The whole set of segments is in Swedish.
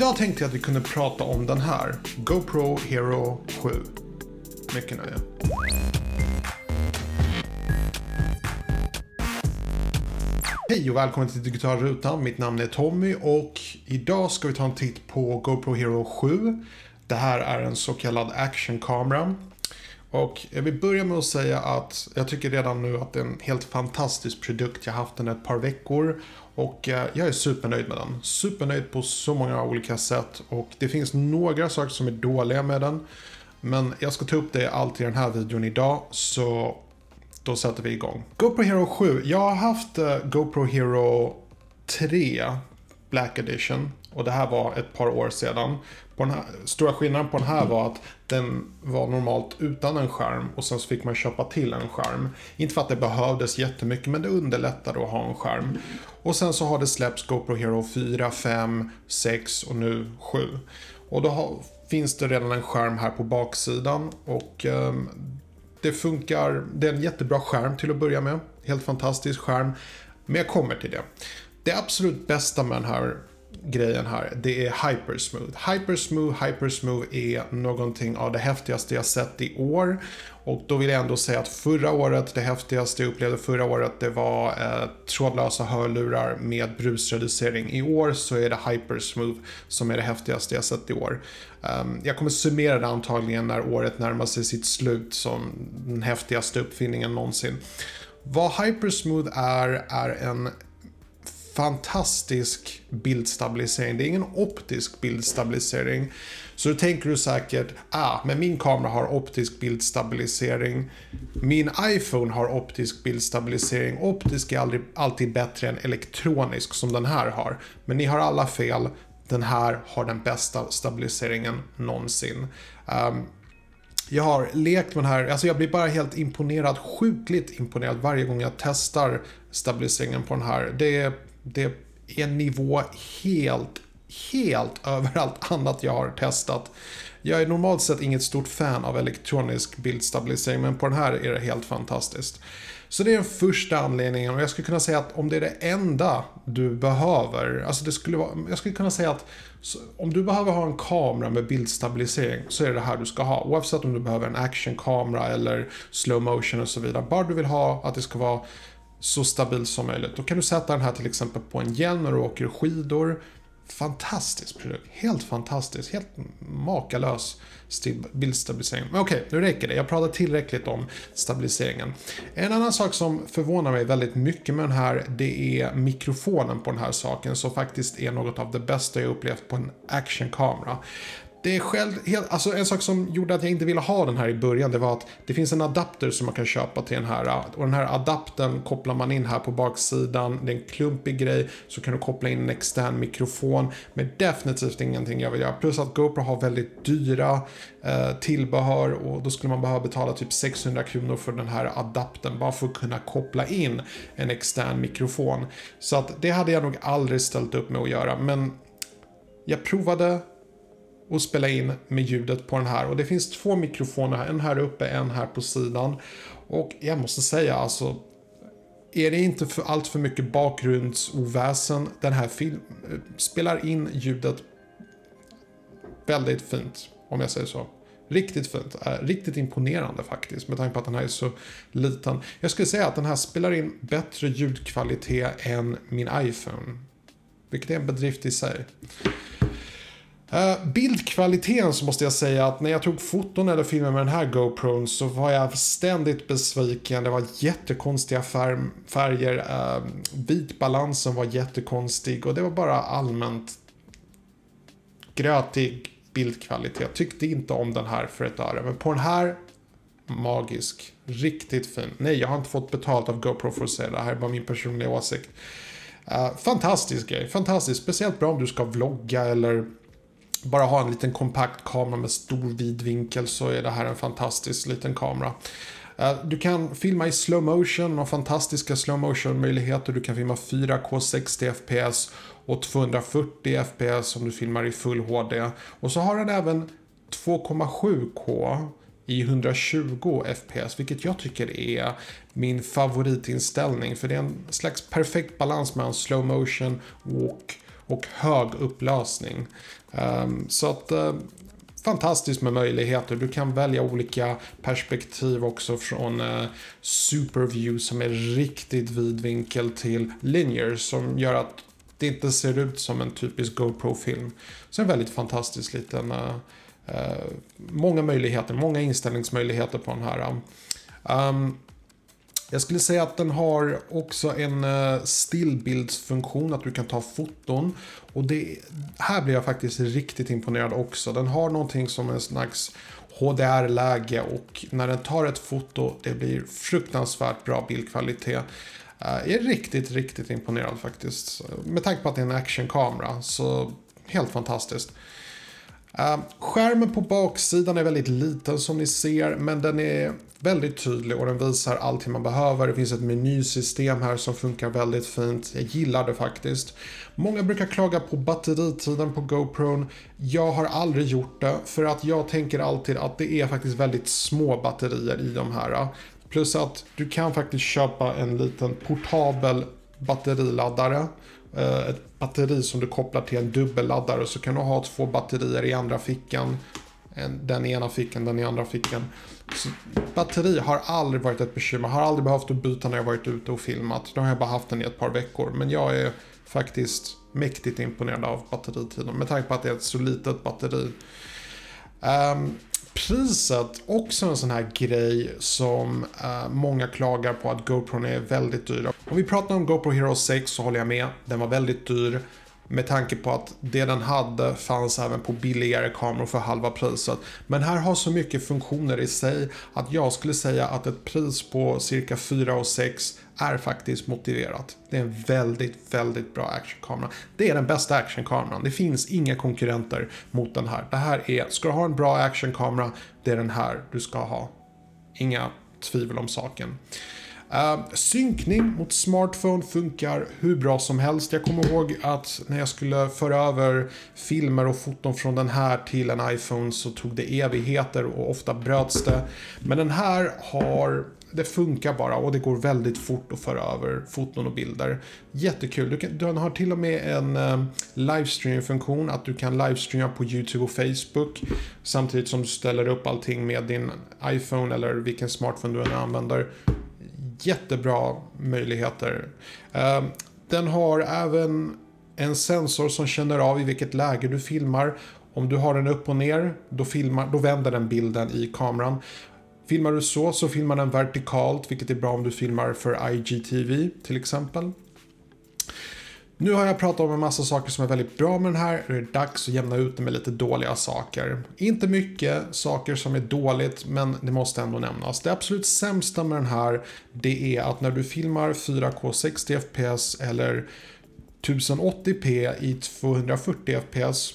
Idag tänkte jag att vi kunde prata om den här. GoPro Hero 7. Mycket nöje. Hej och välkommen till Digital Rutan. Mitt namn är Tommy och idag ska vi ta en titt på GoPro Hero 7. Det här är en så kallad actionkamera. Och jag vill börja med att säga att jag tycker redan nu att det är en helt fantastisk produkt. Jag har haft den ett par veckor och eh, jag är supernöjd med den. Supernöjd på så många olika sätt och det finns några saker som är dåliga med den. Men jag ska ta upp det allt i den här videon idag så då sätter vi igång. GoPro Hero 7. Jag har haft eh, GoPro Hero 3 Black Edition och det här var ett par år sedan. På den här, stora skillnaden på den här var att den var normalt utan en skärm och sen så fick man köpa till en skärm. Inte för att det behövdes jättemycket men det underlättade att ha en skärm. Och sen så har det släppts GoPro Hero 4, 5, 6 och nu 7. Och då har, finns det redan en skärm här på baksidan och eh, det funkar, det är en jättebra skärm till att börja med. Helt fantastisk skärm. Men jag kommer till det. Det absolut bästa med den här grejen här, det är Hypersmooth. Hypersmooth, Hypersmooth är någonting av det häftigaste jag sett i år. Och då vill jag ändå säga att förra året, det häftigaste jag upplevde förra året, det var eh, trådlösa hörlurar med brusreducering. I år så är det Hypersmooth som är det häftigaste jag sett i år. Um, jag kommer summera det antagligen när året närmar sig sitt slut som den häftigaste uppfinningen någonsin. Vad Hypersmooth är, är en fantastisk bildstabilisering. Det är ingen optisk bildstabilisering. Så då tänker du säkert, ah, men min kamera har optisk bildstabilisering. Min iPhone har optisk bildstabilisering. Optisk är aldrig, alltid bättre än elektronisk som den här har. Men ni har alla fel. Den här har den bästa stabiliseringen någonsin. Um, jag har lekt med den här, alltså jag blir bara helt imponerad, sjukligt imponerad varje gång jag testar stabiliseringen på den här. Det är det är en nivå helt, helt över allt annat jag har testat. Jag är normalt sett inget stort fan av elektronisk bildstabilisering men på den här är det helt fantastiskt. Så det är den första anledningen och jag skulle kunna säga att om det är det enda du behöver, alltså det skulle vara, jag skulle kunna säga att om du behöver ha en kamera med bildstabilisering så är det det här du ska ha. Oavsett om du behöver en actionkamera eller slow motion och så vidare. Bara du vill ha att det ska vara så stabil som möjligt. Då kan du sätta den här till exempel på en hjälm när du åker skidor. Fantastisk produkt. Helt fantastisk. Helt makalös bildstabilisering. Men okej, nu räcker det. Jag pratar tillräckligt om stabiliseringen. En annan sak som förvånar mig väldigt mycket med den här, det är mikrofonen på den här saken, som faktiskt är något av det bästa jag upplevt på en actionkamera. Det är själv, helt, alltså en sak som gjorde att jag inte ville ha den här i början, det var att det finns en adapter som man kan köpa till den här. Och den här adaptern kopplar man in här på baksidan. Det är en klumpig grej, så kan du koppla in en extern mikrofon. Men definitivt ingenting jag vill göra. Plus att GoPro har väldigt dyra eh, tillbehör och då skulle man behöva betala typ 600 kronor för den här adaptern bara för att kunna koppla in en extern mikrofon. Så att det hade jag nog aldrig ställt upp med att göra. Men jag provade och spela in med ljudet på den här. Och det finns två mikrofoner här, en här uppe, en här på sidan. Och jag måste säga alltså, är det inte för allt för mycket bakgrundsoväsen, den här film eh, spelar in ljudet väldigt fint, om jag säger så. Riktigt fint, eh, riktigt imponerande faktiskt med tanke på att den här är så liten. Jag skulle säga att den här spelar in bättre ljudkvalitet än min iPhone. Vilket är en bedrift i sig. Eh, bildkvaliteten så måste jag säga att när jag tog foton eller filmade med den här GoPron så var jag ständigt besviken. Det var jättekonstiga färger, eh, vitbalansen var jättekonstig och det var bara allmänt grötig bildkvalitet. Jag tyckte inte om den här för ett öre, men på den här magisk. Riktigt fin. Nej, jag har inte fått betalt av GoPro för att säga det. Det här är bara min personliga åsikt. Uh, fantastisk grej. Fantastiskt. Speciellt bra om du ska vlogga eller bara ha en liten kompakt kamera med stor vidvinkel så är det här en fantastisk liten kamera. Eh, du kan filma i slow motion och fantastiska slow motion möjligheter. Du kan filma 4K 60 FPS och 240 FPS om du filmar i full HD. Och så har den även 2,7K i 120 FPS, vilket jag tycker är min favoritinställning. För det är en slags perfekt balans mellan slow motion och och hög upplösning. Ehm, så att eh, fantastiskt med möjligheter. Du kan välja olika perspektiv också från eh, Superview som är riktigt vidvinkel till Linear som gör att det inte ser ut som en typisk GoPro-film. Så en väldigt fantastisk liten eh, många möjligheter, många inställningsmöjligheter på den här. Um, jag skulle säga att den har också en eh, stillbildsfunktion, att du kan ta foton. Och det, här blir jag faktiskt riktigt imponerad också. Den har någonting som en slags HDR-läge och när den tar ett foto, det blir fruktansvärt bra bildkvalitet. Eh, jag är riktigt, riktigt imponerad faktiskt. Med tanke på att det är en actionkamera, så helt fantastiskt. Uh, skärmen på baksidan är väldigt liten som ni ser, men den är väldigt tydlig och den visar allting man behöver. Det finns ett menysystem här som funkar väldigt fint. Jag gillar det faktiskt. Många brukar klaga på batteritiden på GoPro'n. Jag har aldrig gjort det för att jag tänker alltid att det är faktiskt väldigt små batterier i de här. Plus att du kan faktiskt köpa en liten portabel batteriladdare. Eh, ett batteri som du kopplar till en dubbelladdare så kan du ha två batterier i andra fickan. Den i ena fickan, den i andra fickan. Så batteri har aldrig varit ett bekymmer. Har aldrig behövt att byta när jag varit ute och filmat. Då har jag bara haft den i ett par veckor. Men jag är faktiskt mäktigt imponerad av batteritiden. Med tanke på att det är ett så litet batteri. Um, priset, också en sån här grej som eh, många klagar på att GoPro är väldigt dyr. Om vi pratar om GoPro Hero 6 så håller jag med. Den var väldigt dyr. Med tanke på att det den hade fanns även på billigare kameror för halva priset. Men här har så mycket funktioner i sig att jag skulle säga att ett pris på cirka 4 och 6 är faktiskt motiverat. Det är en väldigt, väldigt bra actionkamera. Det är den bästa actionkameran. Det finns inga konkurrenter mot den här. Det här är, ska du ha en bra actionkamera, det är den här du ska ha. Inga tvivel om saken. Uh, synkning mot smartphone funkar hur bra som helst. Jag kommer ihåg att när jag skulle föra över filmer och foton från den här till en iPhone så tog det evigheter och ofta bröts det. Men den här har det funkar bara och det går väldigt fort att föra över foton och bilder. Jättekul. Du, kan, den har till och med en eh, livestream-funktion, att du kan livestreama på YouTube och Facebook samtidigt som du ställer upp allting med din iPhone eller vilken smartphone du än använder jättebra möjligheter. Ehm, den har även en sensor som känner av i vilket läge du filmar. Om du har den upp och ner, då, filmar, då vänder den bilden i kameran. Filmar du så, så filmar den vertikalt, vilket är bra om du filmar för IGTV till exempel. Nu har jag pratat om en massa saker som är väldigt bra med den här. Det är dags att jämna ut det med lite dåliga saker. Inte mycket saker som är dåligt, men det måste ändå nämnas. Det absolut sämsta med den här, det är att när du filmar 4K 60 FPS eller 1080p i 240 FPS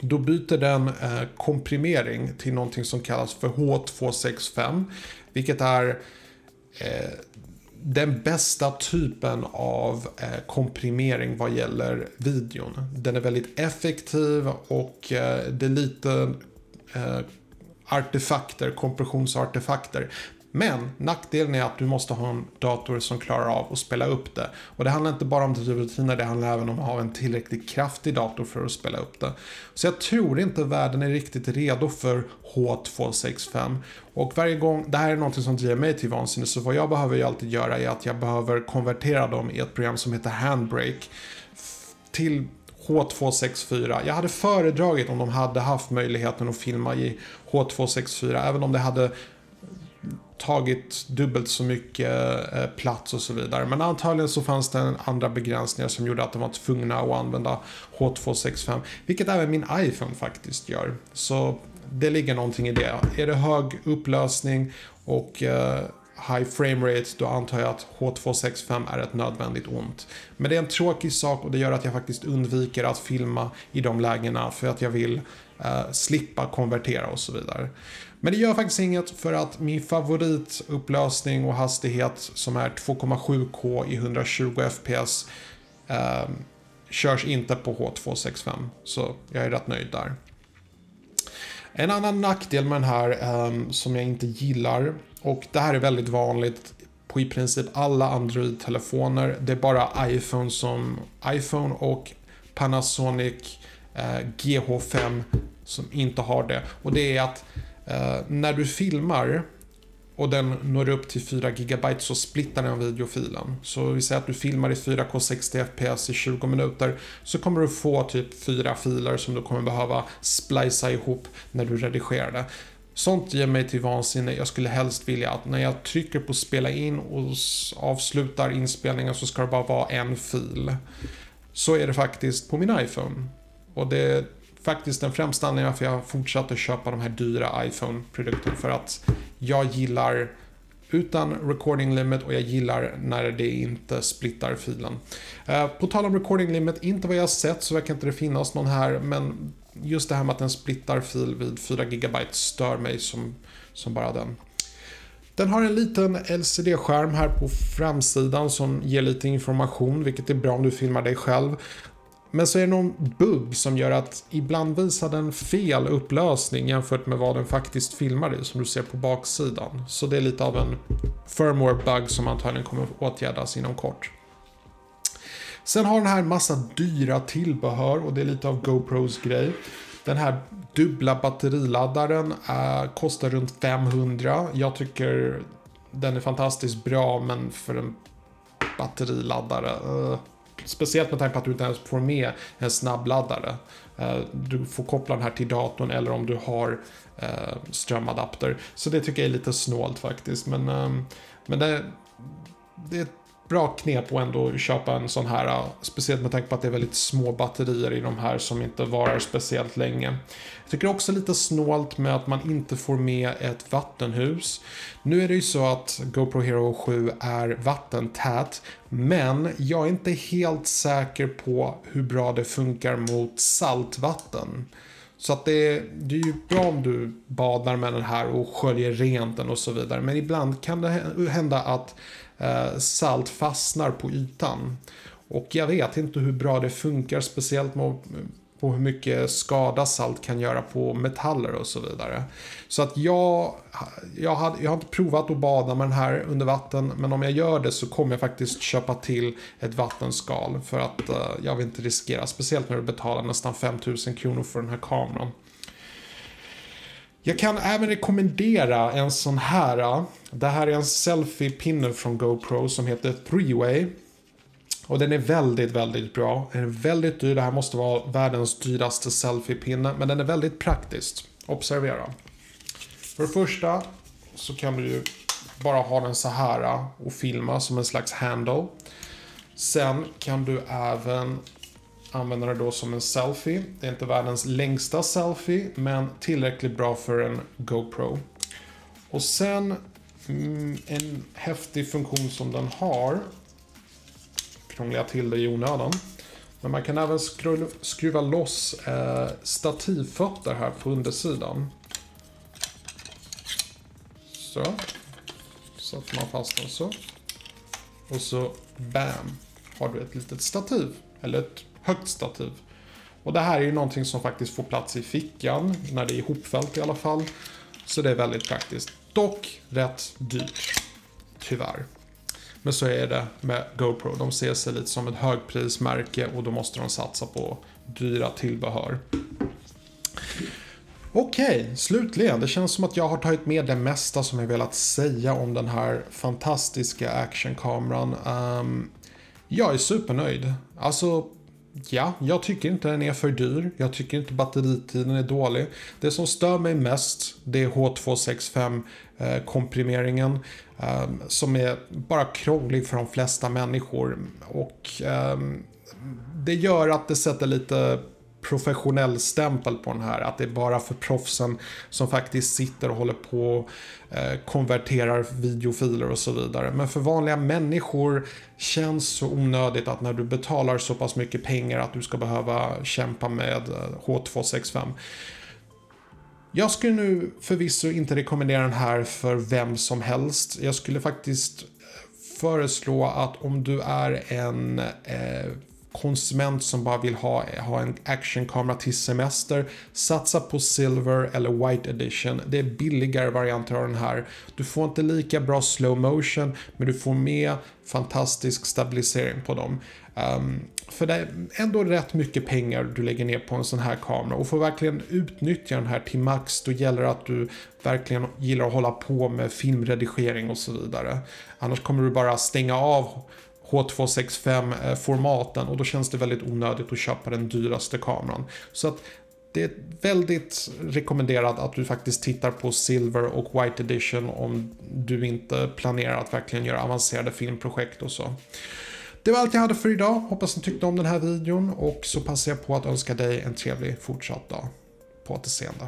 då byter den eh, komprimering till någonting som kallas för H265. Vilket är eh, den bästa typen av eh, komprimering vad gäller videon. Den är väldigt effektiv och eh, det är lite eh, artefakter, kompressionsartefakter. Men nackdelen är att du måste ha en dator som klarar av att spela upp det. Och det handlar inte bara om rutiner, det handlar även om att ha en tillräckligt kraftig dator för att spela upp det. Så jag tror inte världen är riktigt redo för H265. Och varje gång, det här är något som driver mig till vansinne, så vad jag behöver ju alltid göra är att jag behöver konvertera dem i ett program som heter Handbrake till H264. Jag hade föredragit om de hade haft möjligheten att filma i H264, även om det hade tagit dubbelt så mycket eh, plats och så vidare. Men antagligen så fanns det andra begränsningar som gjorde att de var tvungna att använda H265. Vilket även min iPhone faktiskt gör. Så det ligger någonting i det. Är det hög upplösning och eh, high frame rate då antar jag att H265 är ett nödvändigt ont. Men det är en tråkig sak och det gör att jag faktiskt undviker att filma i de lägena för att jag vill eh, slippa konvertera och så vidare. Men det gör faktiskt inget för att min favoritupplösning och hastighet som är 2,7K i 120 FPS eh, körs inte på H265. Så jag är rätt nöjd där. En annan nackdel med den här eh, som jag inte gillar och det här är väldigt vanligt på i princip alla Android-telefoner. Det är bara iPhone som iPhone och Panasonic eh, GH5 som inte har det. Och det är att eh, när du filmar och den når upp till 4 GB så splittar den videofilen. Så vi säger att du filmar i 4K 60 FPS i 20 minuter så kommer du få typ fyra filer som du kommer behöva splicea ihop när du redigerar det. Sånt ger mig till vansinne. Jag skulle helst vilja att när jag trycker på spela in och avslutar inspelningen så ska det bara vara en fil. Så är det faktiskt på min iPhone. Och det faktiskt den främsta anledningen varför jag fortsatte köpa de här dyra iPhone-produkterna. För att jag gillar utan recording limit och jag gillar när det inte splittar filen. Eh, på tal om recording limit, inte vad jag har sett så verkar inte det finnas någon här men just det här med att den splittar fil vid 4 GB stör mig som, som bara den. Den har en liten LCD-skärm här på framsidan som ger lite information, vilket är bra om du filmar dig själv. Men så är det någon bugg som gör att ibland visar den fel upplösning jämfört med vad den faktiskt filmar i, som du ser på baksidan. Så det är lite av en firmware-bug som antagligen kommer åtgärdas inom kort. Sen har den här massa dyra tillbehör och det är lite av GoPros grej. Den här dubbla batteriladdaren äh, kostar runt 500. Jag tycker den är fantastiskt bra men för en batteriladdare äh, Speciellt med tanke på att du inte ens får med en snabbladdare. Eh, du får koppla den här till datorn eller om du har eh, strömadapter. Så det tycker jag är lite snålt faktiskt. Men, ehm, men det, det är bra knep att ändå köpa en sån här. Äh, speciellt med tanke på att det är väldigt små batterier i de här som inte varar speciellt länge. Jag tycker också lite snålt med att man inte får med ett vattenhus. Nu är det ju så att GoPro Hero 7 är vattentät. Men jag är inte helt säker på hur bra det funkar mot saltvatten. Så att det, det, är ju bra om du badar med den här och sköljer rent den och så vidare. Men ibland kan det hända att Eh, salt fastnar på ytan. Och jag vet inte hur bra det funkar, speciellt med, på hur mycket skada salt kan göra på metaller och så vidare. Så att jag, jag, hade, jag har inte provat att bada med den här under vatten, men om jag gör det så kommer jag faktiskt köpa till ett vattenskal för att uh, jag vill inte riskera, speciellt när du betalar nästan 5000 kronor för den här kameran. Jag kan även rekommendera en sån här. Det här är en selfie-pinne från GoPro som heter Three-Way. Och den är väldigt, väldigt bra. Den är väldigt dyr. Det här måste vara världens dyraste selfie-pinne. Men den är väldigt praktisk. Observera. För det första så kan du ju bara ha den så här och filma som en slags handle. Sen kan du även använda det då som en selfie. Det är inte världens längsta selfie, men tillräckligt bra för en GoPro. Och sen mm, en häftig funktion som den har. Krånglar till det i onödan. Men man kan även skruva, skruva loss eh, stativfötter här på undersidan. Så. Sätter man fast den så. Och så BAM! Har du ett litet stativ. Eller ett högt stativ. Och det här är ju någonting som faktiskt får plats i fickan, när det är ihopfällt i alla fall. Så det är väldigt praktiskt. Dock rätt dyrt. Tyvärr. Men så är det med GoPro. De ser sig lite som ett högprismärke och då måste de satsa på dyra tillbehör. Okej, okay, slutligen. Det känns som att jag har tagit med det mesta som jag velat säga om den här fantastiska actionkameran. Um, jag är supernöjd. Alltså, Ja, jag tycker inte den är för dyr. Jag tycker inte batteritiden är dålig. Det som stör mig mest det är H265-komprimeringen eh, ehm, som är bara krånglig för de flesta människor. Och ehm, det gör att det sätter lite professionell stämpel på den här. Att det är bara för proffsen som faktiskt sitter och håller på och konverterar videofiler och så vidare. Men för vanliga människor känns så onödigt att när du betalar så pass mycket pengar att du ska behöva kämpa med eh, H265. Jag skulle nu förvisso inte rekommendera den här för vem som helst. Jag skulle faktiskt eh, föreslå att om du är en eh, konsument som bara vill ha, ha en actionkamera till semester, satsa på Silver eller White Edition. Det är billigare varianter av den här. Du får inte lika bra slow motion, men du får med fantastisk stabilisering på dem. Um, för det är ändå rätt mycket pengar du lägger ner på en sån här kamera och får verkligen utnyttja den här till max då gäller det att du verkligen gillar att hålla på med filmredigering och så vidare. Annars kommer du bara stänga av H265-formaten eh, och då känns det väldigt onödigt att köpa den dyraste kameran. Så att det är väldigt rekommenderat att du faktiskt tittar på Silver och White Edition om du inte planerar att verkligen göra avancerade filmprojekt och så. Det var allt jag hade för idag. Hoppas ni tyckte om den här videon och så passar jag på att önska dig en trevlig fortsatt dag. På återseende.